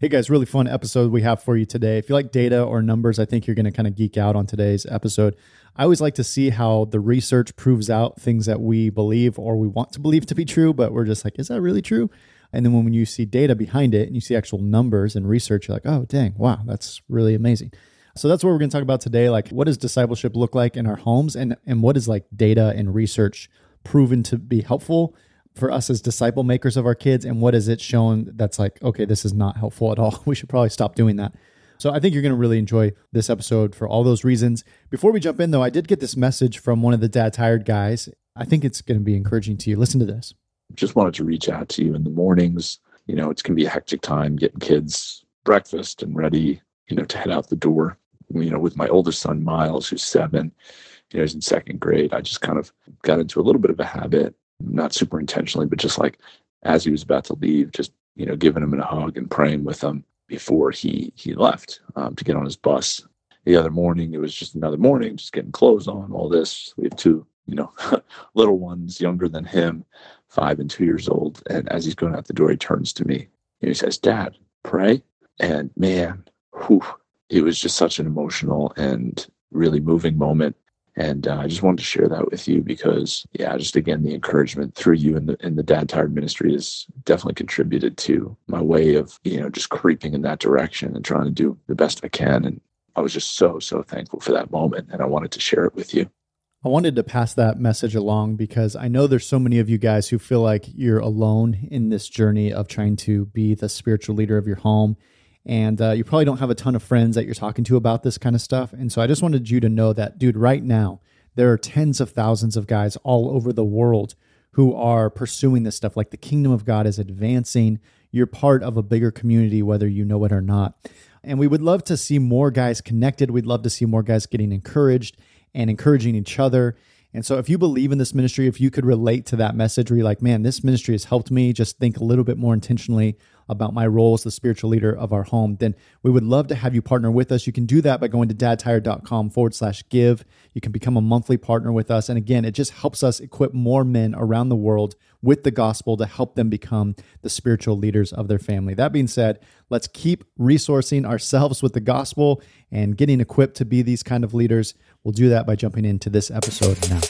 Hey guys, really fun episode we have for you today. If you like data or numbers, I think you're going to kind of geek out on today's episode. I always like to see how the research proves out things that we believe or we want to believe to be true, but we're just like, is that really true? And then when you see data behind it and you see actual numbers and research, you're like, oh, dang, wow, that's really amazing. So that's what we're going to talk about today. Like, what does discipleship look like in our homes, and and what is like data and research proven to be helpful for us as disciple makers of our kids, and what is it shown that's like, okay, this is not helpful at all. We should probably stop doing that. So I think you're going to really enjoy this episode for all those reasons. Before we jump in, though, I did get this message from one of the dad tired guys. I think it's going to be encouraging to you. Listen to this just wanted to reach out to you in the mornings. You know, it's going to be a hectic time getting kids breakfast and ready, you know, to head out the door. You know, with my oldest son, Miles, who's seven, you know, he's in second grade. I just kind of got into a little bit of a habit, not super intentionally, but just like as he was about to leave, just, you know, giving him a hug and praying with him before he he left um, to get on his bus. The other morning, it was just another morning, just getting clothes on, all this. We have two, you know, little ones younger than him five and two years old. And as he's going out the door, he turns to me and he says, Dad, pray. And man, whew, it was just such an emotional and really moving moment. And uh, I just wanted to share that with you because, yeah, just again, the encouragement through you and the in the Dad Tired Ministry has definitely contributed to my way of, you know, just creeping in that direction and trying to do the best I can. And I was just so so thankful for that moment, and I wanted to share it with you. I wanted to pass that message along because I know there's so many of you guys who feel like you're alone in this journey of trying to be the spiritual leader of your home. And uh, you probably don't have a ton of friends that you're talking to about this kind of stuff. And so I just wanted you to know that, dude, right now, there are tens of thousands of guys all over the world who are pursuing this stuff. Like the kingdom of God is advancing. You're part of a bigger community, whether you know it or not. And we would love to see more guys connected. We'd love to see more guys getting encouraged and encouraging each other. And so, if you believe in this ministry, if you could relate to that message where you're like, man, this ministry has helped me just think a little bit more intentionally about my role as the spiritual leader of our home, then we would love to have you partner with us. You can do that by going to dadtired.com forward slash give. You can become a monthly partner with us. And again, it just helps us equip more men around the world with the gospel to help them become the spiritual leaders of their family. That being said, let's keep resourcing ourselves with the gospel and getting equipped to be these kind of leaders. We'll do that by jumping into this episode now.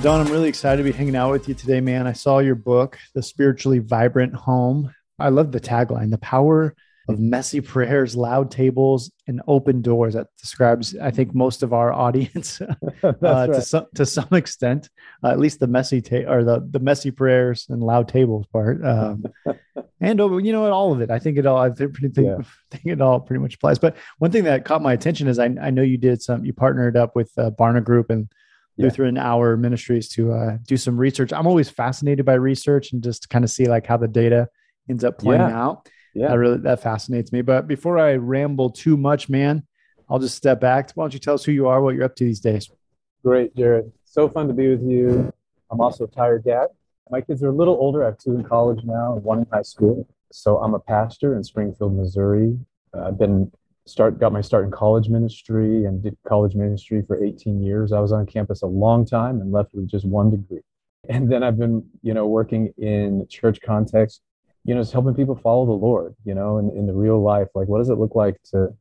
Don, I'm really excited to be hanging out with you today, man. I saw your book, The Spiritually Vibrant Home. I love the tagline, The Power of Messy Prayers, Loud Tables, and Open Doors. That describes, I think, most of our audience uh, right. to, some, to some extent, uh, at least the messy ta- or the, the messy prayers and loud tables part. Um, and over, you know, all of it. I think it all, I think, think, yeah. think it all pretty much applies. But one thing that caught my attention is I, I know you did some, you partnered up with uh, Barna Group and yeah. Lutheran Hour Ministries to uh, do some research. I'm always fascinated by research and just kind of see like how the data ends up playing yeah. out. Yeah, that really that fascinates me. But before I ramble too much, man, I'll just step back. Why don't you tell us who you are, what you're up to these days? Great, Jerrad. So fun to be with you. I'm also a tired dad. My kids are a little older. I have two in college now and one in high school. So I'm a pastor in Springfield, Missouri. Uh, I've been start got my start in college ministry and did college ministry for 18 years. I was on campus a long time and left with just one degree. And then I've been, you know, working in church context, you know, just helping people follow the Lord, you know, in, in the real life. Like, what does it look like to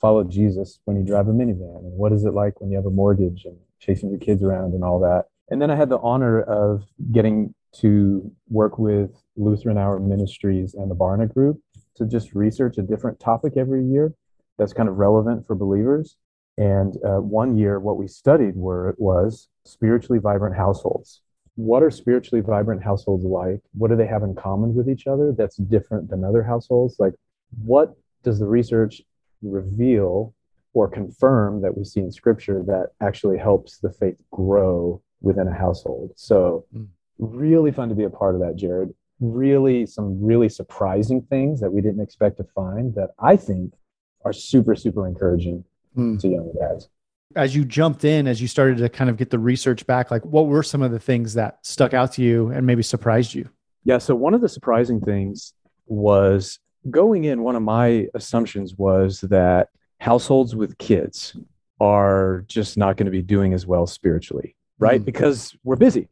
follow Jesus when you drive a minivan? And what is it like when you have a mortgage and chasing your kids around and all that? And then I had the honor of getting to work with Lutheran Hour Ministries and the Barna Group to just research a different topic every year that's kind of relevant for believers. And uh, one year, what we studied were was spiritually vibrant households. What are spiritually vibrant households like? What do they have in common with each other that's different than other households? Like, what does the research reveal or confirm that we see in Scripture that actually helps the faith grow within a household? So, mm. really fun to be a part of that, Jerrad. Really, some really surprising things that we didn't expect to find that I think are super, super encouraging mm. to young dads. As you jumped in, as you started to kind of get the research back, like what were some of the things that stuck out to you and maybe surprised you? Yeah. So, one of the surprising things was going in, one of my assumptions was that households with kids are just not going to be doing as well spiritually. right? Mm. Because we're busy,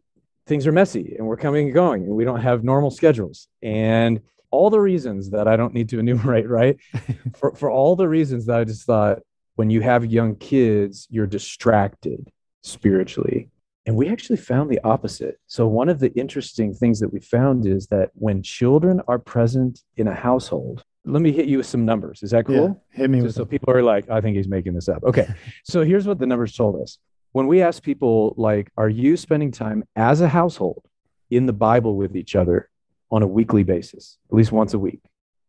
things are messy, and we're coming and going, and we don't have normal schedules. And all the reasons that I don't need to enumerate, right? for, for all the reasons that I just thought when you have young kids, you're distracted spiritually. And we actually found the opposite. So, one of the interesting things that we found is that when children are present in a household, let me hit you with some numbers. Is that cool? Yeah, hit me Just with so people are like, I think he's making this up. Okay. so here's what the numbers told us. When we asked people, like, are you spending time as a household in the Bible with each other on a weekly basis, at least once a week?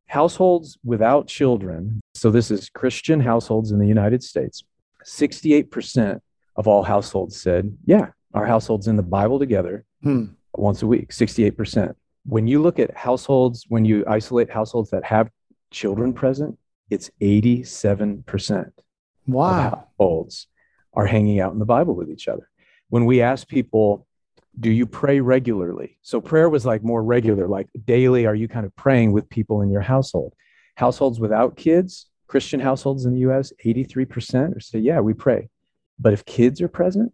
Households without children, so this is Christian households in the United States, 68% of all households said, yeah, our households in the Bible together Hmm. once a week, 68%. When you look at households, when you isolate households that have children present, it's 87% of Wow. households are hanging out in the Bible with each other. When we ask people, do you pray regularly? So prayer was like more regular, like daily, are you kind of praying with people in your household? Households without kids, Christian households in the US, 83% say, yeah, we pray. But if kids are present,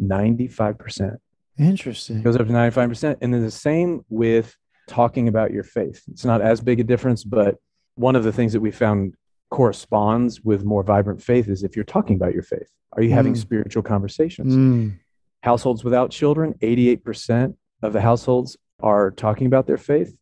95% Interesting. goes up to 95%. And then the same with talking about your faith. It's not as big a difference, but one of the things that we found corresponds with more vibrant faith is if you're talking about your faith. Are you having Mm. spiritual conversations? Mm. Households without children, 88% of the households are talking about their faith.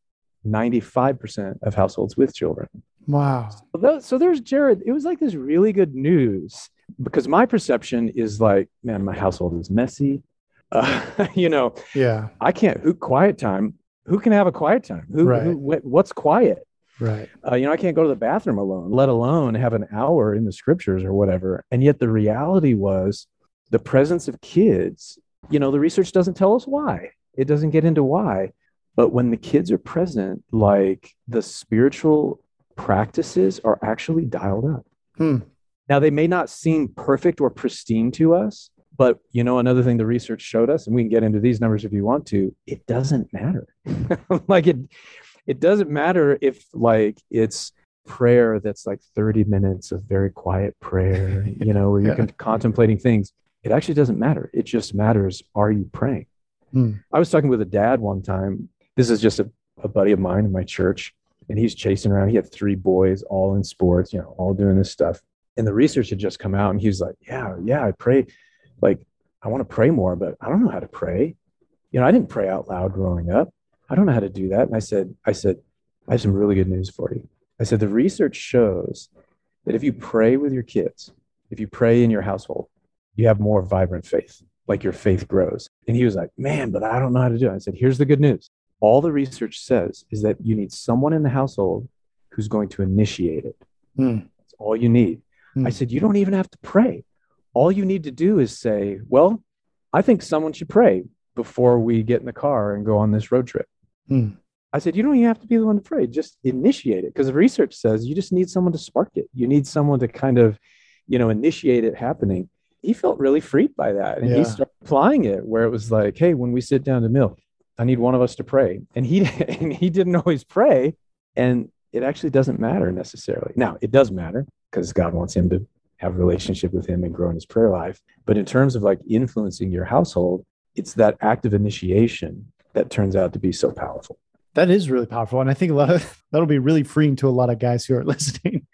95% of households with children. Wow. So, so there's Jerrad. It was like this really good news because my perception is like, man, my household is messy. Uh, you know, Yeah. I can't. Who quiet time? Who can have a quiet time? Who, Right. who what, what's quiet? Right. Uh, you know, I can't go to the bathroom alone, let alone have an hour in the scriptures or whatever. And yet the reality was the presence of kids, you know, the research doesn't tell us why. It doesn't get into why. But when the kids are present, like the spiritual practices are actually dialed up. Hmm. Now, they may not seem perfect or pristine to us, but you know, another thing the research showed us, and we can get into these numbers if you want to, it doesn't matter. like it, it doesn't matter if like it's prayer that's like 30 minutes of very quiet prayer, you know, where you're Yeah. contemplating things. It actually doesn't matter. It just matters, are you praying? Hmm. I was talking with a dad one time. This is just a, a buddy of mine in my church, and he's chasing around. He had three boys, all in sports, you know, all doing this stuff. And the research had just come out, and he was like, Yeah, yeah, I pray. Like, I want to pray more, but I don't know how to pray. You know, I didn't pray out loud growing up. I don't know how to do that. And I said, I said, I have some really good news for you. I said, the research shows that if you pray with your kids, if you pray in your household, you have more vibrant faith, like your faith grows. And he was like, man, but I don't know how to do it. I said, here's the good news. All the research says is that you need someone in the household who's going to initiate it. Hmm. That's all you need. Hmm. I said, you don't even have to pray. All you need to do is say, well, I think someone should pray before we get in the car and go on this road trip. Hmm. I said, you don't even have to be the one to pray. Just initiate it. Because the research says you just need someone to spark it. You need someone to kind of, you know, initiate it happening. He felt really freed by that. And Yeah. he started applying it where it was like, hey, when we sit down to meal, I need one of us to pray. And he and he didn't always pray. And it actually doesn't matter necessarily. Now, it does matter because God wants him to have a relationship with him and grow in his prayer life. But in terms of like influencing your household, it's that act of initiation that turns out to be so powerful. That is really powerful. And I think a lot of that'll be really freeing to a lot of guys who are listening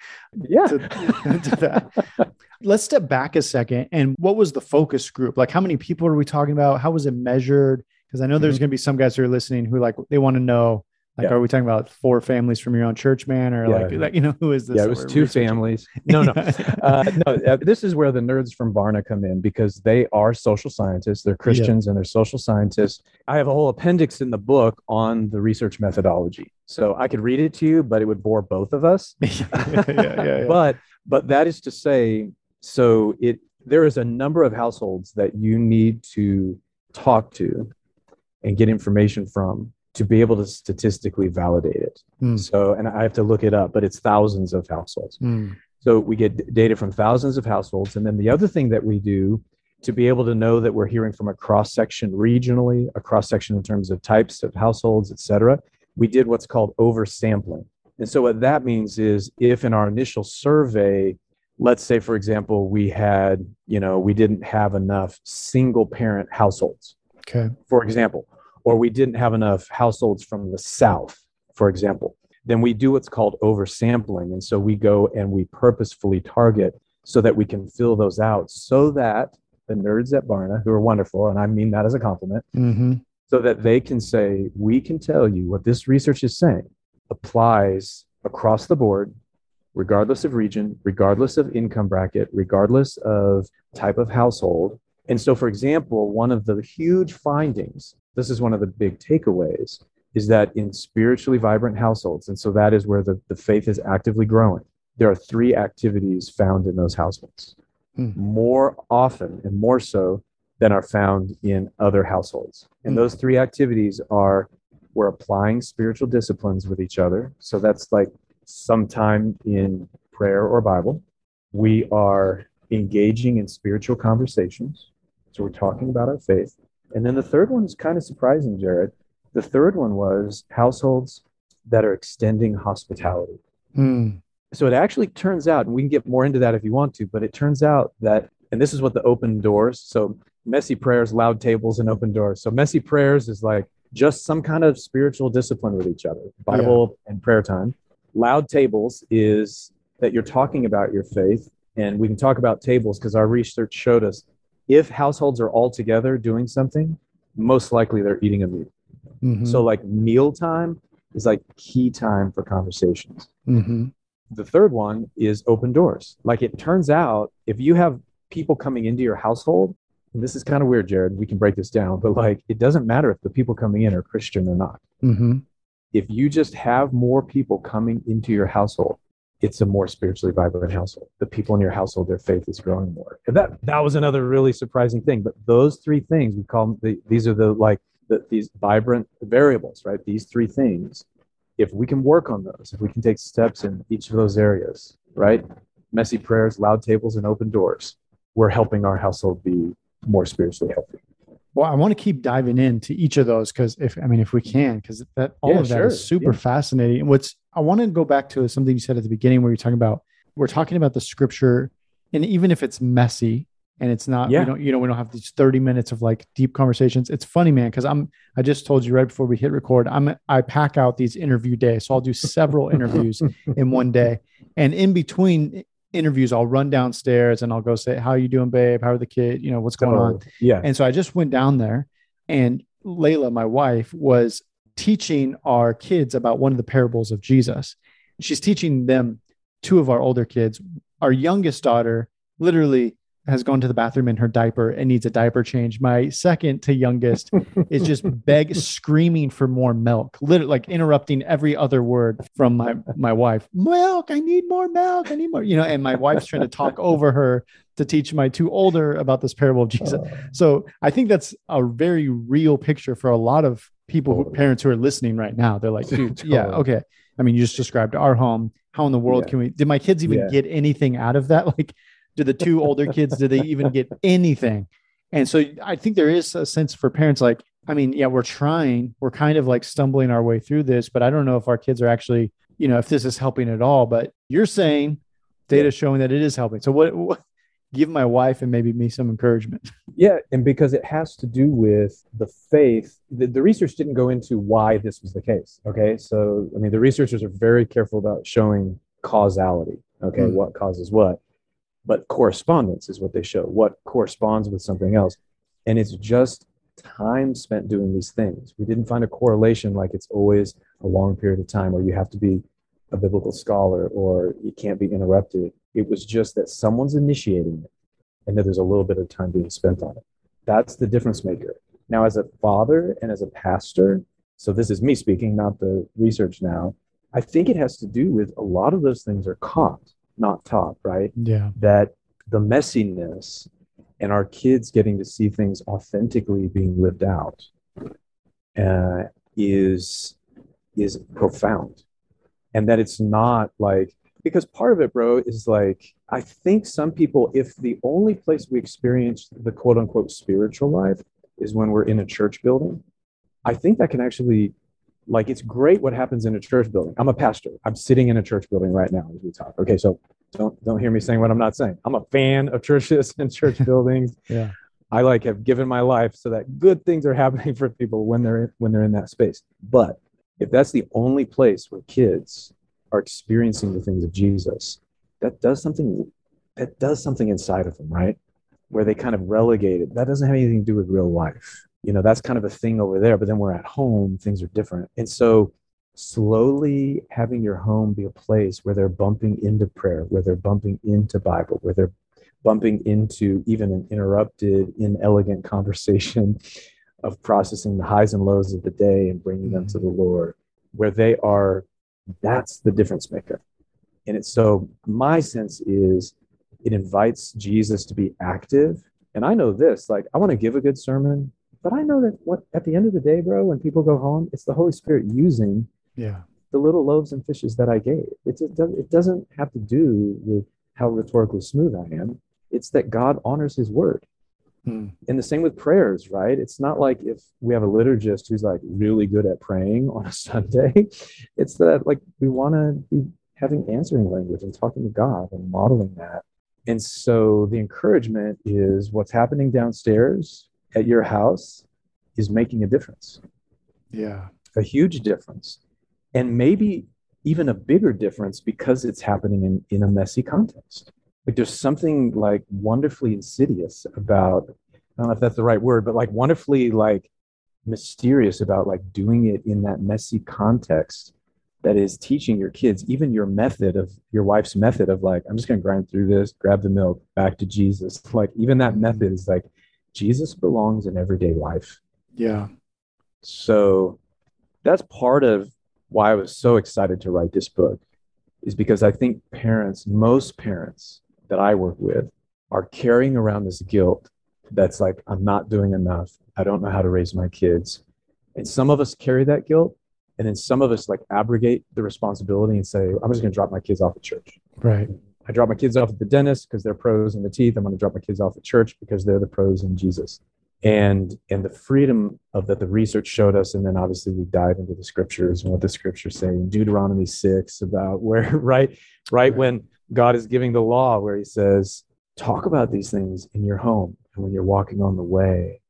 Yeah. to, to that. Let's step back a second. And what was the focus group? Like, how many people are we talking about? How was it measured? Because I know there's Mhm. going to be some guys who are listening who like they want to know. Like, Yeah. are we talking about four families from your own church, man, or Yeah. like, like you know, who is this? yeah, it was two families. No, no. uh, no, uh, this is where the nerds from Barna come in because they are social scientists. They're Christians and they're social scientists. I have a whole appendix in the book on the research methodology. So I could read it to you, but it would bore both of us. yeah, yeah, yeah, yeah. But but that is to say, so it there is a number of households that you need to talk to and get information from to be able to statistically validate it. Hmm. So and I have to look it up, but it's thousands of households. Hmm. So we get data from thousands of households. And then the other thing that we do to be able to know that we're hearing from a cross section regionally, a cross section in terms of types of households, et cetera, we did what's called oversampling. And so what that means is if in our initial survey, let's say for example we had you know we didn't have enough single parent households Okay. for example or we didn't have enough households from the south for example then we do what's called oversampling and so we go and we purposefully target so that we can fill those out so that the nerds at barna who are wonderful and i mean that as a compliment Mm-hmm. so that they can say, we can tell you what this research is saying applies across the board, regardless of region, regardless of income bracket, regardless of type of household. And so, for example, one of the huge findings, this is one of the big takeaways, is that in spiritually vibrant households, and so that is where the, the faith is actively growing, there are three activities found in those households Hmm. more often and more so than are found in other households. And Hmm. those three activities are we're applying spiritual disciplines with each other. So that's like sometime in prayer or Bible. We are engaging in spiritual conversations. So we're talking about our faith. And then the third one is kind of surprising, Jerrad. The third one was households that are extending hospitality. Mm. So it actually turns out, and we can get more into that if you want to, but it turns out that, and this is what the open doors. So messy prayers, loud tables, and open doors. So messy prayers is like just some kind of spiritual discipline with each other, Bible and prayer time. Loud tables is that you're talking about your faith, and we can talk about tables because our research showed us if households are all together doing something, most likely they're eating a meal. Mhm. So like meal time is like key time for conversations Mhm. the third one is open doors. Like it turns out, if you have people coming into your household, and this is kind of weird, Jerrad, we can break this down, but like it doesn't matter if the people coming in are Christian or not. Mhm. If you just have more people coming into your household, it's a more spiritually vibrant household. The people in your household, their faith is growing more. And that that was another really surprising thing. But those three things, we call them the, these are the like the, these vibrant variables, right? These three things if we can work on those, if we can take steps in each of those areas, right? Messy prayers, loud tables, and open doors, we're helping our household be more spiritually healthy. Well, I want to keep diving into each of those because if I mean if we can, because that all Yeah, of that sure. is super Yeah. fascinating. And what's I want to go back to something you said at the beginning where you're talking about we're talking about the scripture, and even if it's messy and it's not, Yeah. we don't, you know, we don't have these 30 minutes of like deep conversations. It's funny, man, because I'm I just told you right before we hit record, I'm I pack out these interview days. So I'll do several interviews in one day. And in between interviews, I'll run downstairs and I'll go say, How are you doing, babe? How are the kid? You know, what's going on? Oh, yeah. And so I just went down there, and Layla, my wife, was teaching our kids about one of the parables of Jesus. She's teaching them two of our older kids. Our youngest daughter literally has gone to the bathroom in her diaper and needs a diaper change. My second to youngest is just beg screaming for more milk, literally like interrupting every other word from my my wife. Milk, I need more milk. I need more, you know, and my wife's trying to talk over her to teach my two older about this parable of Jesus. Oh. So I think that's a very real picture for a lot of people, who, parents who are listening right now. They're like, dude, yeah, okay. I mean, you just described our home. How in the world Yeah. can we? Did my kids even Yeah. get anything out of that? Like, do the two older kids? Did they even get anything? And so I think there is a sense for parents, like, I mean, yeah, we're trying, we're kind of like stumbling our way through this, but I don't know if our kids are actually, you know, if this is helping at all. But you're saying data showing that it is helping. So what? what give my wife and maybe me some encouragement. Yeah, and because it has to do with the faith, the, the research didn't go into why this was the case. Okay, so I mean, the researchers are very careful about showing causality. Okay, Mm. what causes what, but correspondence is what they show. What corresponds with something else, and it's just time spent doing these things. We didn't find a correlation like it's always a long period of time, or you have to be a biblical scholar, or you can't be interrupted. It was just that someone's initiating it and that there's a little bit of time being spent on it. That's the difference maker. Now, as a father and as a pastor, so this is me speaking, not the research now, I think it has to do with a lot of those things are caught, not taught, right? Yeah. That the messiness and our kids getting to see things authentically being lived out uh, is is profound, and that it's not like because part of it, bro, is like I think some people, if the only place we experience the quote unquote spiritual life is when we're in a church building, I think that can actually like it's great what happens in a church building. I'm a pastor. I'm sitting in a church building right now as we talk. Okay, so Don't don't hear me saying what I'm not saying. I'm a fan of churches and church buildings. Yeah. I like have given my life so that good things are happening for people when they're in, when they're in that space. But if that's the only place where kids are experiencing the things of Jesus, that does something that does something inside of them, right? Where they kind of relegate it. That doesn't have anything to do with real life. You know, that's kind of a thing over there, but then we're at home, things are different. And so slowly having your home be a place where they're bumping into prayer, where they're bumping into Bible, where they're bumping into even an interrupted, inelegant conversation of processing the highs and lows of the day and bringing them to the mm-hmm. Lord, where they are, that's the difference maker. And it's so, my sense is it invites Jesus to be active. And I know this, like, I want to give a good sermon, but I know that what at the end of the day, bro, when people go home, it's the Holy Spirit using Yeah. the little loaves and fishes that I gave. It's, it, does, it doesn't have to do with how rhetorically smooth I am. It's that God honors his word. Hmm. And the same with prayers, right? It's not like if we have a liturgist who's like really good at praying on a Sunday. It's that like we want to be having answering language and talking to God and modeling that. And so the encouragement is what's happening downstairs at your house is making a difference. Yeah. a huge difference. And maybe even a bigger difference because it's happening in, in a messy context. Like there's something like wonderfully insidious about i don't know if that's the right word but like wonderfully like mysterious about like doing it in that messy context that is teaching your kids even your method of your wife's method of like i'm just going to grind through this grab the milk back to jesus. Like even that method is like jesus belongs in everyday life Yeah. so that's part of why I was so excited to write this book, is because I think parents, most parents that I work with, are carrying around this guilt that's like, I'm not doing enough. I don't know how to raise my kids. And some of us carry that guilt. And then some of us like abrogate the responsibility and say, I'm just going to drop my kids off at church. Right. I drop my kids off at the dentist because they're pros in the teeth. I'm going to drop my kids off at church because they're the pros in Jesus. And and the freedom of that the research showed us, and then obviously we dive into the scriptures and what the scriptures say in Deuteronomy six about where right right when God is giving the law, where He says, talk about these things in your home and when you're walking on the way,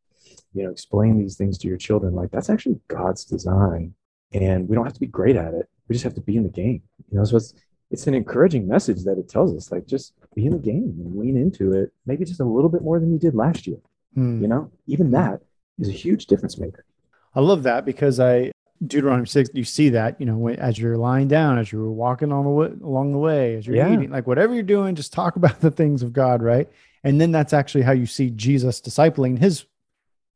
you know, explain these things to your children. Like that's actually God's design, and we don't have to be great at it. We just have to be in the game. You know, so it's it's an encouraging message that it tells us like just be in the game and lean into it maybe just a little bit more than you did last year Hmm. you know even that is a huge difference maker I love that because I Deuteronomy six. You see that you know as you're lying down, as you're walking on the way, along the way, as you're Yeah. eating, like whatever you're doing, just talk about the things of God, right? And then that's actually how you see Jesus discipling his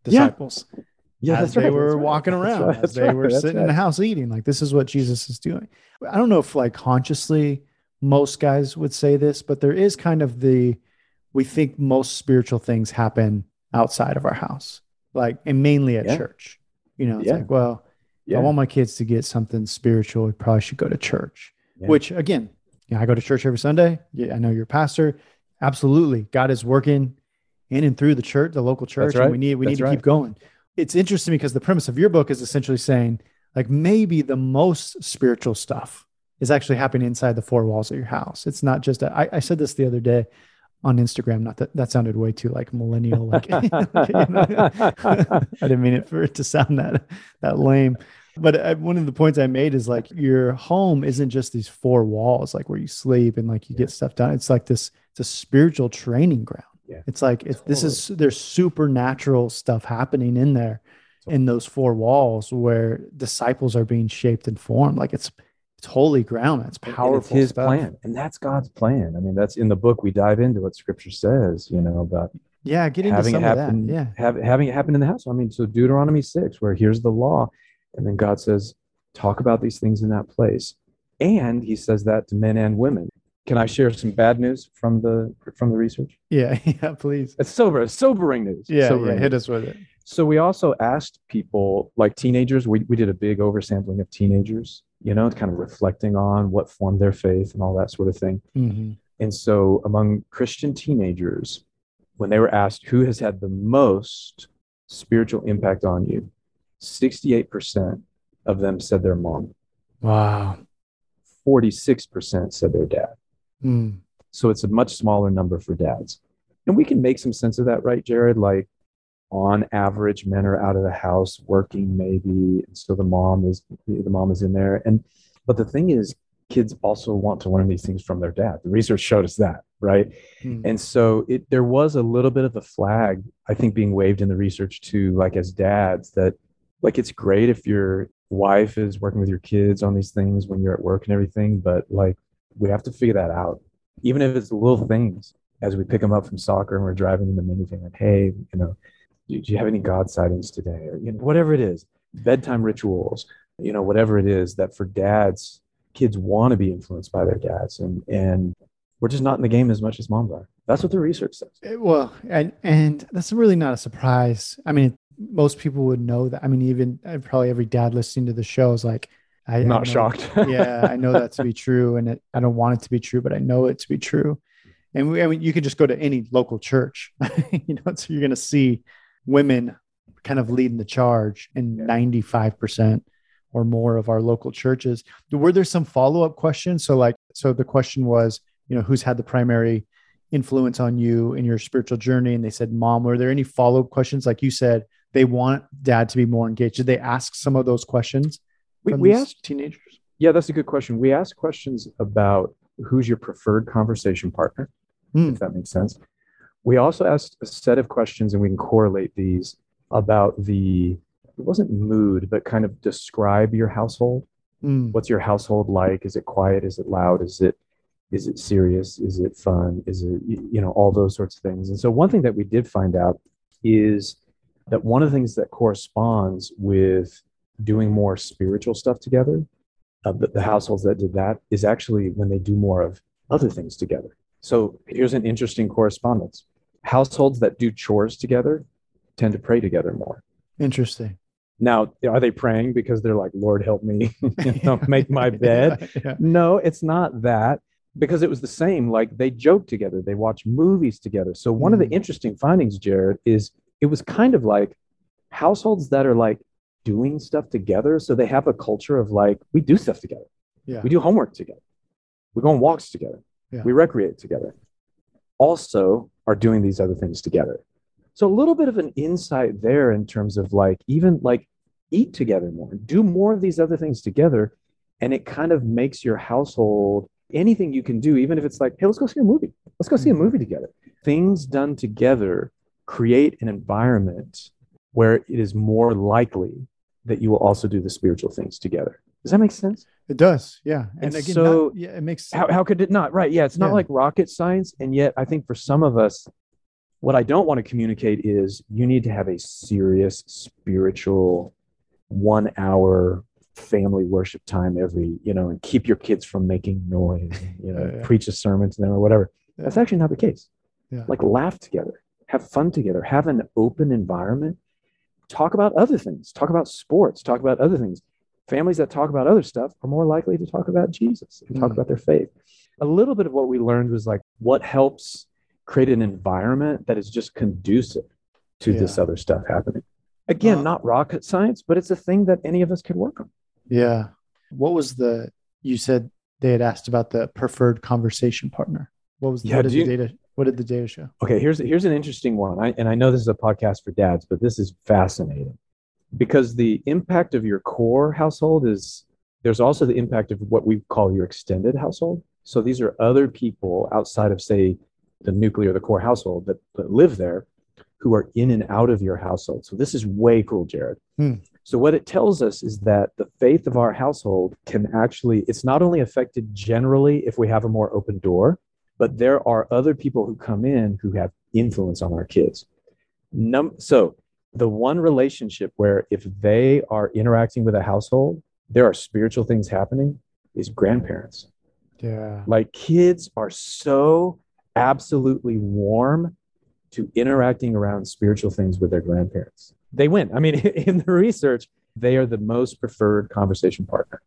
disciples yeah as they were walking around, as they were sitting in the house eating. Like this is what Jesus is doing. I don't know if like consciously most guys would say this, but there is kind of the we think most spiritual things happen outside of our house, like and mainly at Yeah. church. You know, it's Yeah. like, well, yeah I want my kids to get something spiritual, we probably should go to church. Yeah. Which again, you know, I go to church every Sunday. Yeah, I know you're a pastor. Absolutely. God is working in and through the church, the local church. right. And we need we That's need to right. keep going. It's interesting because the premise of your book is essentially saying, like, maybe the most spiritual stuff is actually happening inside the four walls of your house. It's not just a, I, I said this the other day on Instagram. Not that that sounded way too like millennial. Like, I didn't mean it for it to sound that that lame. But I, one of the points I made is like your home isn't just these four walls, like where you sleep and like you get stuff done. It's like this. It's a spiritual training ground. Yeah. It's like if this is there's supernatural stuff happening in there, in those four walls where disciples are being shaped and formed. Like it's it's holy ground. It's And- and powerful. it's his stuff. plan and that's god's plan i mean that's in the book we dive into what scripture says you know about Yeah, getting having it happen. Yeah. have, having it happen in the house i mean so deuteronomy 6 where here's the law and then god says talk about these things in that place and he says that to men and women can i share some bad news from the from the research Yeah. Yeah. Please. it's sober sobering news Yeah. sobering yeah hit us with it. So we also asked people like teenagers, we, we did a big oversampling of teenagers, you know, kind of reflecting on what formed their faith and all that sort of thing. Mhm. And so among Christian teenagers, when they were asked who has had the most spiritual impact on you, 68% of them said their mom, Wow. 46% said their dad. Mm. So it's a much smaller number for dads. And we can make some sense of that, right, Jerrad? Like on average, men are out of the house working maybe. And so the mom is the mom is in there. And but the thing is, kids also want to learn these things from their dad. The research showed us that, right? Mm. And so it there was a little bit of a flag, I think, being waved in the research too, like as dads, that like it's great if your wife is working with your kids on these things when you're at work and everything, but like we have to figure that out. Even if it's little things as we pick them up from soccer and we're driving in the minivan, like, hey, you know, do, you have any God sightings today? Or you know, whatever it is, bedtime rituals, you know, whatever it is that for dads, kids want to be influenced by their dads and and we're just not in the game as much as moms are that's what the research says eh, well and and that's really not a surprise i mean most people would know that i mean even probably every dad listening to the show is like I, am not I shocked yeah i know that to be true and it, i don't want it to be true but i know it to be true and we, i mean you can just go to any local church you know so you're going to see women kind of leading the charge in 95% or more of our local churches. Were there some follow up questions? So, like, so the question was, you know, who's had the primary influence on you in your spiritual journey? And they said, mom. Were there any follow up questions? Like you said, they want dad to be more engaged. Did they ask some of those questions? We, we asked teenagers. Yeah, that's a good question. We asked questions about who's your preferred conversation partner, mm. if that makes sense. We also asked a set of questions, and we can correlate these about the it wasn't mood, but kind of describe your household. Mm. What's your household like? Is it quiet? Is it loud? Is it is it serious? Is it fun? Is it you know all those sorts of things? And so one thing that we did find out is that one of the things that corresponds with doing more spiritual stuff together, uh, the, the households that did that is actually when they do more of other things together. So here's an interesting correspondence. Households that do chores together tend to pray together more. Interesting. Now, are they praying because they're like, Lord, help me you know, make my bed? yeah, yeah. No, it's not that because it was the same. Like they joke together, they watch movies together. So, one mm. of the mm. interesting findings, Jerrad, is it was kind of like households that are like doing stuff together. So, they have a culture of like, we do stuff together. Yeah. We do homework together. We go on walks together. Yeah. We recreate together. Also, are doing these other things together. So a little bit of an insight there in terms of like even like eat together more, do more of these other things together. And it kind of makes your household anything you can do, even if it's like, hey, let's go see a movie. Let's go see a mm-hmm. movie together. Things done together create an environment where it is more likely that you will also do the spiritual things together. Does that make sense? It does, yeah. And, and again, so not, yeah, it makes. How, how could it not? Right? Yeah, it's not yeah. like rocket science, and yet I think for some of us, what I don't want to communicate is you need to have a serious spiritual one hour family worship time every, you know, and keep your kids from making noise, you know, yeah, preach a sermon to them or whatever. That's actually not the case. Like laugh together, have fun together, have an open environment, talk about other things, talk about sports, talk about other things. Families that talk about other stuff are more likely to talk about Jesus and talk mm. about their faith. A little bit of what we learned was like what helps create an environment that is just conducive to yeah. this other stuff happening. Again, uh, not rocket science, but it's a thing that any of us could work on. Yeah. What was the, you said they had asked about the preferred conversation partner. What was the, yeah, what you, the data, what did the data show? Okay. Here's, here's an interesting one. I, and I know this is a podcast for dads, but this is fascinating because the impact of your core household is there's also the impact of what we call your extended household. So these are other people outside of, say, the nuclear, the core household that, that live there who are in and out of your household. So this is way cool, Jerrad. Hmm. So what it tells us is that the faith of our household can actually, it's not only affected generally if we have a more open door, but there are other people who come in who have influence on our kids. Num- so the one relationship where if they are interacting with a household, there are spiritual things happening is grandparents. Yeah. Like kids are so absolutely warm to interacting around spiritual things with their grandparents. They win. I mean, in the research, they are the most preferred conversation partner.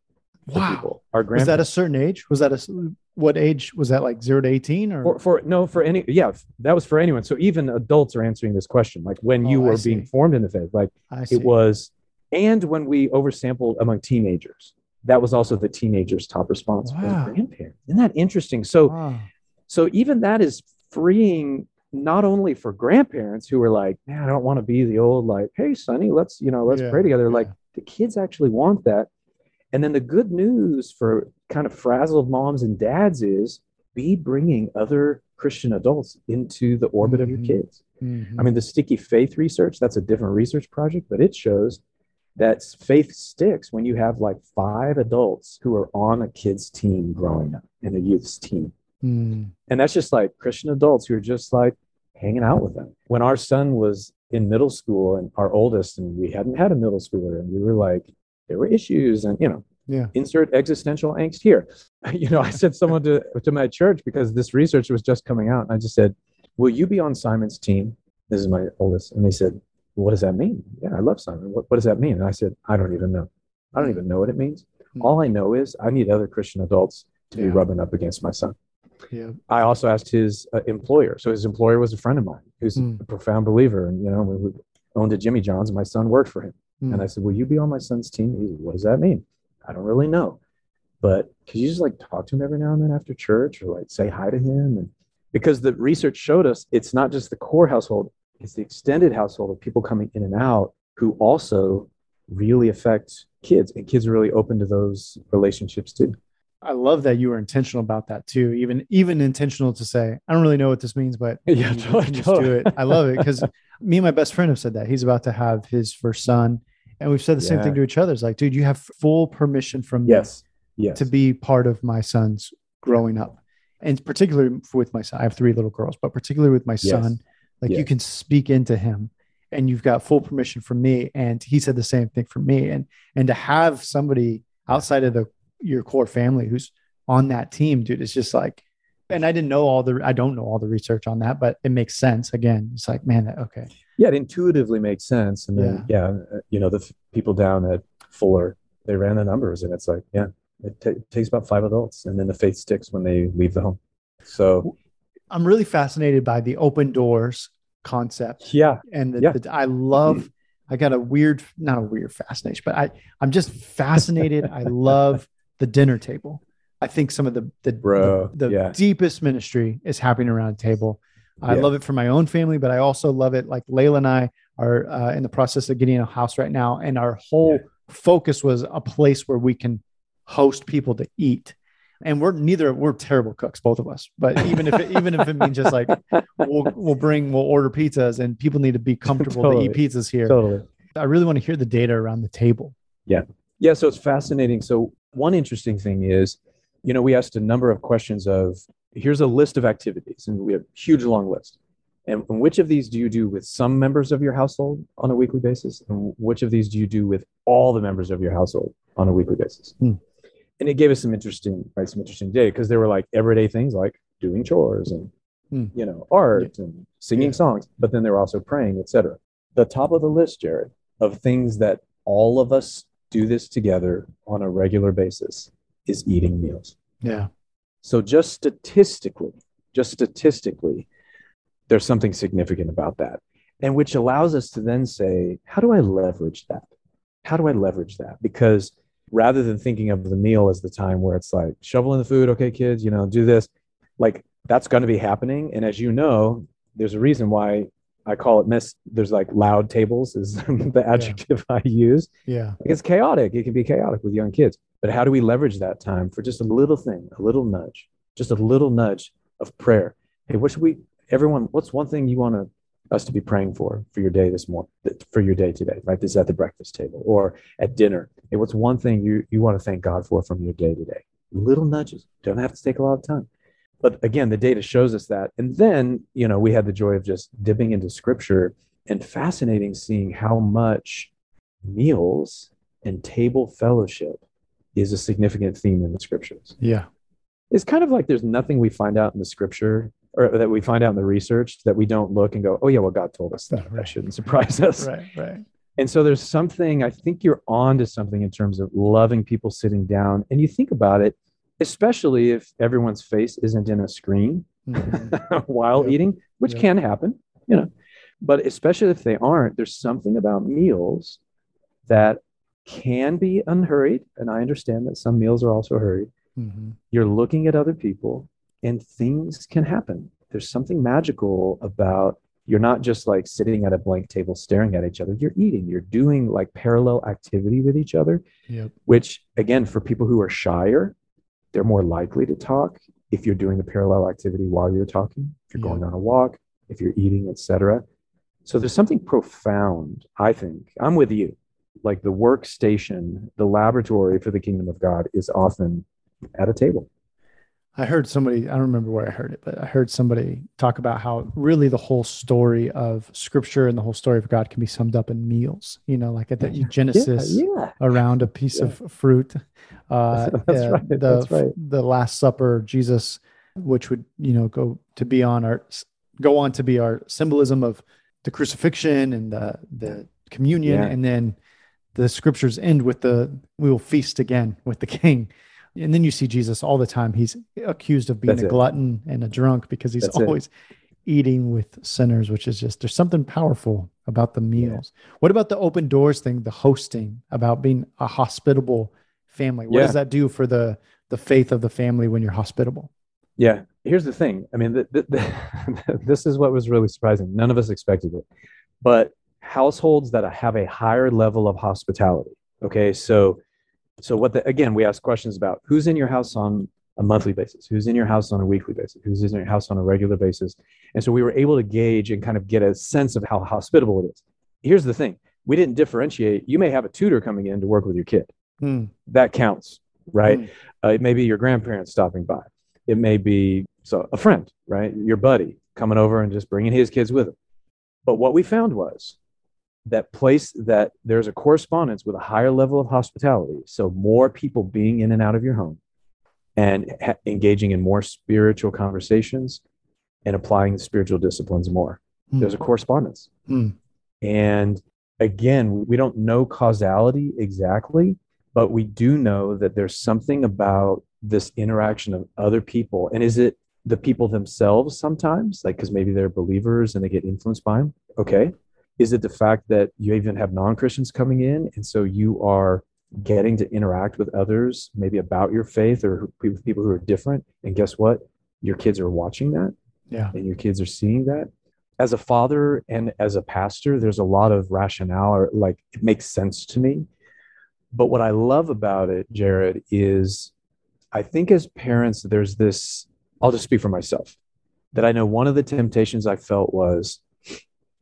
Wow. People. Our was that a certain age? Was that a what age was that like zero to 18 or for, for no for any yeah that was for anyone so even adults are answering this question like when oh, you were being formed in the faith like it was and when we oversampled among teenagers that was also the teenagers top response wow. grandparents isn't that interesting so wow So even that is freeing not only for grandparents who are like, man, I don't want to be the old like, hey, Sonny, let's you know, let's Yeah, pray together. yeah. Like the kids actually want that. And then the good news for kind of frazzled moms and dads is be bringing other Christian adults into the orbit of your Mhm. kids. Mhm. I mean, the sticky faith research, that's a different research project, but it shows that faith sticks when you have like five adults who are on a kid's team growing up in a youth's team. Mm. And that's just like Christian adults who are just like hanging out with them. When our son was in middle school and our oldest, and we hadn't had a middle schooler, and we were like, there were issues, and you know, Yeah. insert existential angst here. You know, I sent someone to, to my church because this research was just coming out. And I just said, Will you be on Simon's team? This is my oldest. And they said, What does that mean? Yeah, I love Simon. What, what does that mean? And I said, I don't even know. I don't even know what it means. Hmm. All I know is I need other Christian adults to be rubbing up against my son. Yeah. I also asked his uh, employer. So his employer was a friend of mine who's Mm. a profound believer. And, you know, we we owned a Jimmy John's and my son worked for him. Mm. And I said, Will you be on my son's team? He said, What does that mean? I don't really know. But could you just like talk to him every now and then after church or like say hi to him? And because the research showed us it's not just the core household, it's the extended household of people coming in and out who also really affect kids. And kids are really open to those relationships too. I love that you were intentional about that too. Even even intentional to say, I don't really know what this means, but Yeah, you- totally, just totally. do it. I love it because me and my best friend have said that he's about to have his first son, and we've said the same thing to each other. It's like, dude, you have full permission from me Yes. Yes. to be part of my son's growing up, and particularly with my son. I have three little girls, but particularly with my Yes. son, like you can speak into him, and you've got full permission from me. And he said the same thing for me, and and to have somebody outside of the your core family who's on that team, dude, it's just like. And I didn't know all the I don't know all the research on that, but it makes sense. Again, it's like, man, okay, yeah, it intuitively makes sense. And then, yeah, uh, you know, the f- people down at Fuller, they ran the numbers and it's like, yeah, it ta- takes about five adults. And then the faith sticks when they leave the home. So, I'm really fascinated by the open doors concept yeah, and the, Yeah. the- I love I got a weird not a weird fascination but I I'm just fascinated I love the dinner table I think some of the the, Bro, the, the yeah. deepest ministry is happening around a table I Yeah. love it for my own family but I also love it like Layla and I are uh, in the process of getting a house right now and our whole Yeah. focus was a place where we can host people to eat and we're neither we're terrible cooks both of us but even if it, even if it means just like we'll we'll bring we'll order pizzas and people need to be comfortable to eat pizzas here totally. i really want to hear the data around the table Yeah. Yeah, so it's fascinating. So one interesting thing is, you know, we asked a number of questions of here's a list of activities, and we have a huge long list. And, and which of these do you do with some members of your household on a weekly basis? And which of these do you do with all the members of your household on a weekly basis? Hmm. And it gave us some interesting, right, some interesting data because there were like everyday things like doing chores and Hmm. you know art and singing Yeah. songs, but then they were also praying, etc. The top of the list, Jerrad, of things that all of us do this together on a regular basis is eating meals. yeah So just statistically, just statistically, there's something significant about that. And which allows us to then say, how do I leverage that? How do I leverage that? Because rather than thinking of the meal as the time where it's like shoveling the food, okay, kids, you know, do this, like that's going to be happening. And as you know, there's a reason why I call it mess. There's like loud tables is the adjective I use. yeah Like it's chaotic. It can be chaotic with young kids. But how do we leverage that time for just a little thing, a little nudge, just a little nudge of prayer? Hey, what should we, everyone, what's one thing you want to, us to be praying for for your day this morning, for your day today, right? This is at the breakfast table or at dinner. Hey, what's one thing you, you want to thank God for from your day today? Little nudges. Don't have to take a lot of time. But again, the data shows us that. And then, you know, we had the joy of just dipping into scripture and fascinating seeing how much meals and table fellowship is a significant theme in the scriptures. yeah It's kind of like there's nothing we find out in the scripture or that we find out in the research that we don't look and go, oh, yeah, well, God told us that. That shouldn't surprise us. right right And so there's something, I think you're on to something in terms of loving people sitting down. And you think about it, especially if everyone's face isn't in a screen Mhm. while Yep. eating, which Yep. can happen, you know. But especially if they aren't, there's something about meals that can be unhurried. And I understand that some meals are also hurried. Mhm. You're looking at other people, and things can happen. There's something magical about you're not just like sitting at a blank table staring at each other. You're eating, you're doing like parallel activity with each other, Yep. which again, for people who are shyer, they're more likely to talk if you're doing the parallel activity while you're talking, if you're Yeah. going on a walk, if you're eating, etc. So there's something profound, I think. I'm with you. Like the workstation, the laboratory for the kingdom of God is often at a table. I heard somebody, I don't remember where I heard it, but I heard somebody talk about how really the whole story of scripture and the whole story of God can be summed up in meals, you know, like at the Genesis Yeah, around a piece of fruit. Uh, That's right, The, that's right. the Last Supper, Jesus, which would, you know, go to be on our, go on to be our symbolism of the crucifixion and the, the communion. Yeah. And then the scriptures end with the, we will feast again with the king. And then you see Jesus all the time. He's accused of being That's a it. glutton and a drunk because he's That's it. always eating with sinners, which is just, there's something powerful about the meals. What about the open doors thing, the hosting, about being a hospitable family? What Yeah. does that do for the, the faith of the family when you're hospitable? Yeah. Here's the thing. I mean, th- th- th- this is what was really surprising. None of us expected it. But households that have a higher level of hospitality. Okay. So, so what the, again, we ask questions about who's in your house on a monthly basis, who's in your house on a weekly basis, who's in your house on a regular basis. And so we were able to gauge and kind of get a sense of how hospitable it is. Here's the thing we didn't differentiate. You may have a tutor coming in to work with your kid. Hmm. That counts, right? Mm. Uh, it may be your grandparents stopping by. It may be so a friend, right? Your buddy coming over and just bringing his kids with him. But what we found was that place that there's a correspondence with a higher level of hospitality. So more people being in and out of your home and ha- engaging in more spiritual conversations and applying the spiritual disciplines more. Hmm. There's a correspondence. Hmm. And again, we don't know causality exactly, but we do know that there's something about this interaction of other people. And is it the people themselves sometimes? Like, because maybe they're believers and they get influenced by them. Okay. Is it the fact that you even have non Christians coming in? And so you are getting to interact with others, maybe about your faith or people who are different. And guess what? Your kids are watching that Yeah. and your kids are seeing that as a father and as a pastor there's a lot of rationale or like it makes sense to me but what i love about it Jerrad is i think as parents there's this i'll just speak for myself that i know one of the temptations i felt was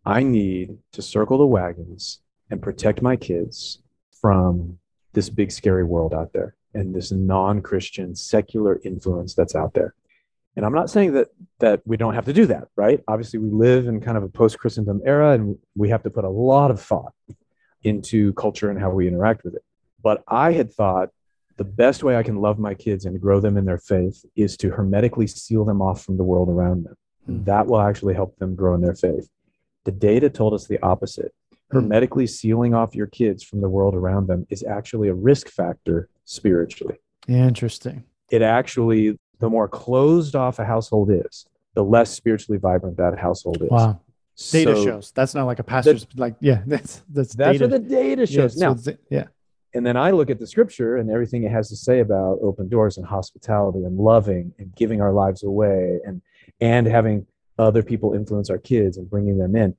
i need to circle the wagons and protect my kids from this big scary world out there and this non-christian secular influence that's out there and i'm not saying that that we don't have to do that, right? Obviously, we live in kind of a post Christendom era and we have to put a lot of thought into culture and how we interact with it. But I had thought the best way I can love my kids and grow them in their faith is to hermetically seal them off from the world around them. Hmm. That will actually help them grow in their faith. The data told us the opposite. Hmm. Hermetically sealing off your kids from the world around them is actually a risk factor spiritually Interesting. it actually the more closed off a household is the less spiritually vibrant that household is Wow. Data So shows. That's not like a pastor's like, yeah, that's that's that's data. what the data Yeah, shows so now it's- yeah. and then i look at the scripture and everything it has to say about open doors and hospitality and loving and giving our lives away and and having other people influence our kids and bringing them in.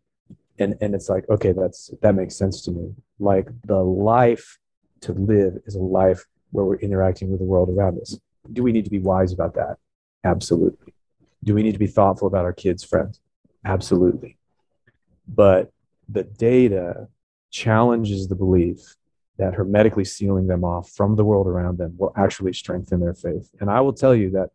And and it's like okay that's that makes sense to me. Like the life to live is a life where we're interacting with the world around us. Do we need to be wise about that? Absolutely. Do we need to be thoughtful about our kids friends? Absolutely. But the data challenges the belief that hermetically sealing them off from the world around them will actually strengthen their faith. And I will tell you that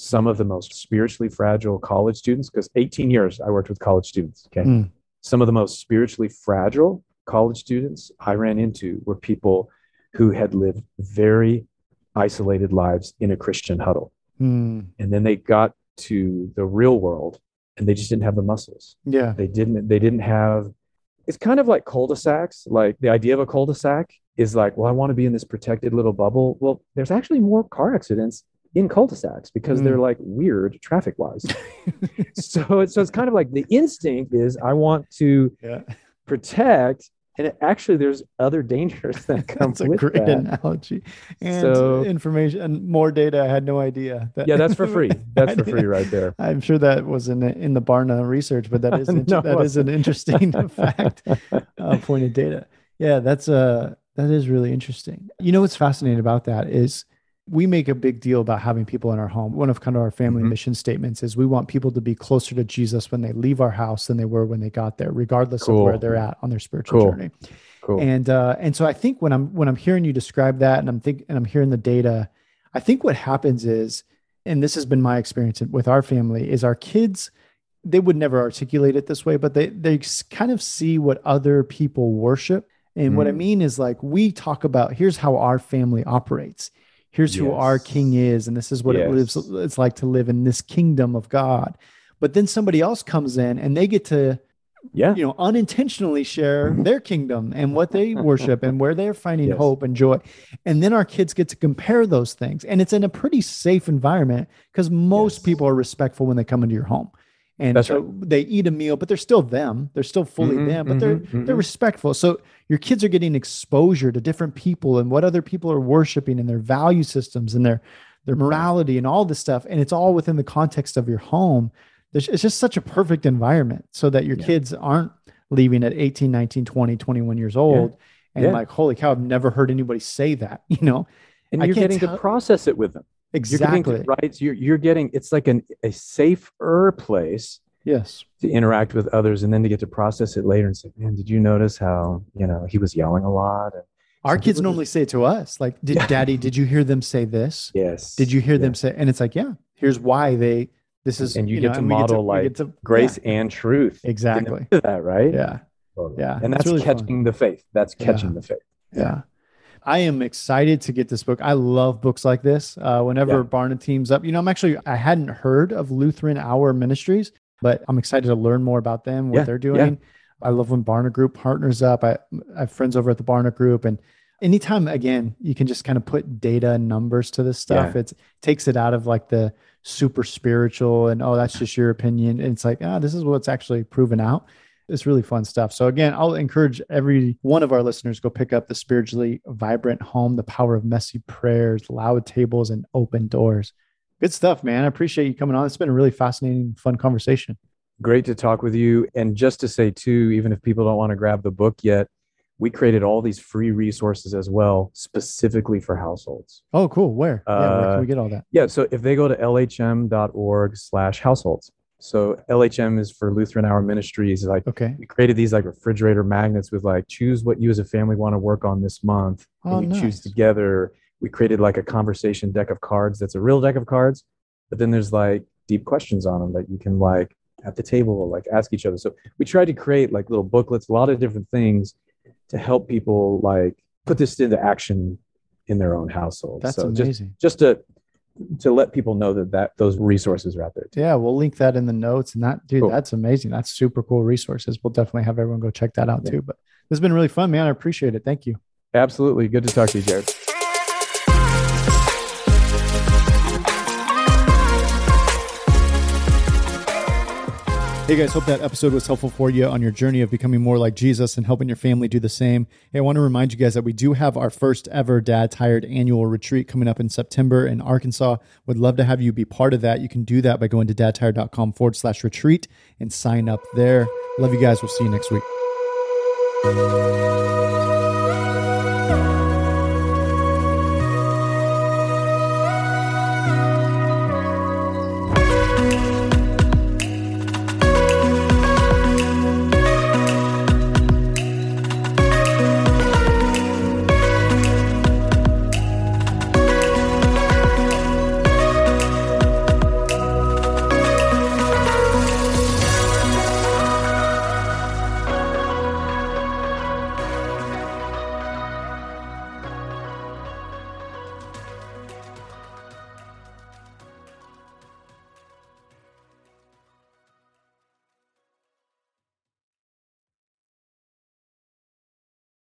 some of the most spiritually fragile college students, because 18 years I worked with college students, okay? Mm. Some of the most spiritually fragile college students I ran into were people who had lived very isolated lives in a Christian huddle. Hmm. And then they got to the real world and they just didn't have the muscles Yeah. they didn't they didn't have it's kind of like cul-de-sacs like the idea of a cul-de-sac is like well i want to be in this protected little bubble well there's actually more car accidents in cul-de-sacs because Mm. they're like weird traffic wise so it's so it's kind of like the instinct is i want to Yeah. protect and it, actually, there's other dangers that come That's a with great that. analogy. And So- information and more data. I had no idea. That- Yeah, that's for free. That's for free right there. I'm sure that was in the, in the Barna research, but that is No, that is an interesting fact. Uh, point of data. Yeah, that's uh that is really interesting. You know what's fascinating about that is we make a big deal about having people in our home. One of kind of our family Mhm. mission statements is we want people to be closer to Jesus when they leave our house than they were when they got there, regardless of where they're at on their spiritual Cool. journey. Cool. And uh, and so I think when I'm when I'm hearing you describe that, and I'm think and I'm hearing the data, I think what happens is, and this has been my experience with our family, is our kids they would never articulate it this way, but they they kind of see what other people worship. And what I Mm. mean is like we talk about here's how our family operates. Here's who our king is, and this is what it lives it's like to live in this kingdom of God. But then somebody else comes in and they get to yeah. you know unintentionally share mm-hmm. their kingdom and what they worship and where they're finding Yes. hope and joy and then our kids get to compare those things and it's in a pretty safe environment because most Yes. people are respectful when they come into your home and That's so they eat a meal but they're still them they're still fully Mhm, them but they're mhm, they're mhm. respectful so your kids are getting exposure to different people and what other people are worshiping and their value systems and their their morality and all this stuff and it's all within the context of your home There's, it's just such a perfect environment so that your Yeah. kids aren't leaving at 18 19 20 21 years old and Yeah. like holy cow i've never heard anybody say that you know and I you're getting tell- to process it with them. You're exactly getting right. You're you're getting it's like an a safer place yes to interact with others and then to get to process it later and say, man, did you notice how you know he was yelling a lot? And our kids normally say to us like did Yeah. daddy did you hear them say this yes, did you hear them say and it's like yeah here's why they this is And you know, get to we model, we like, get to- grace yeah, and truth? exactly that right? yeah Totally. Yeah, and it's that's really fun. catching the faith. That's Yeah. catching the faith. Yeah. I am excited to get this book. I love books like this. Uh, whenever Yeah. Barna teams up, you know, I'm actually, I hadn't heard of Lutheran Hour Ministries, but I'm excited to learn more about them, what Yeah, they're yeah. doing. I love when Barna Group partners up. I, I have friends over at the Barna Group. And anytime, again, you can just kind of put data and numbers to this stuff, Yeah. it takes it out of like the super spiritual and, oh, that's just your opinion. And it's like, ah, this is what's actually proven out it's really fun stuff. So again, I'll encourage every one of our listeners go pick up the spiritually vibrant home, the power of messy prayers, loud tables, and open doors. Good stuff, man. I appreciate you coming on. It's been a really fascinating, fun conversation. Great to talk with you. And just to say too, even if people don't want to grab the book yet, we created all these free resources as well, specifically for households. Oh, cool. Where? yeah, where can Uh, we get all that? Yeah. So if they go to lhm.org slash households. So LHM is for Lutheran Hour Ministries. Like Okay. we created these like refrigerator magnets with like choose what you as a family want to work on this month. Oh, and you choose together. We created like a conversation deck of cards that's a real deck of cards, but then there's like deep questions on them that you can like at the table like ask each other. So we tried to create like little booklets, a lot of different things to help people like put this into action in their own household. That's so just amazing. just to to let people know that that those resources are out there too. yeah, we'll link that in the notes. And that, dude, Cool. that's amazing. That's super cool resources. We'll definitely have everyone go check that out Yeah. too. But this has been really fun, man. I appreciate it. Thank you. Absolutely. Good to talk to you, Jerrad. Hey guys, hope that episode was helpful for you on your journey of becoming more like Jesus and helping your family do the same. Hey, I want to remind you guys that we do have our first ever Dad Tired annual retreat coming up in September in Arkansas. Would love to have you be part of that. You can do that by going to dadtired.com forward slash retreat and sign up there. Love you guys. We'll see you next week.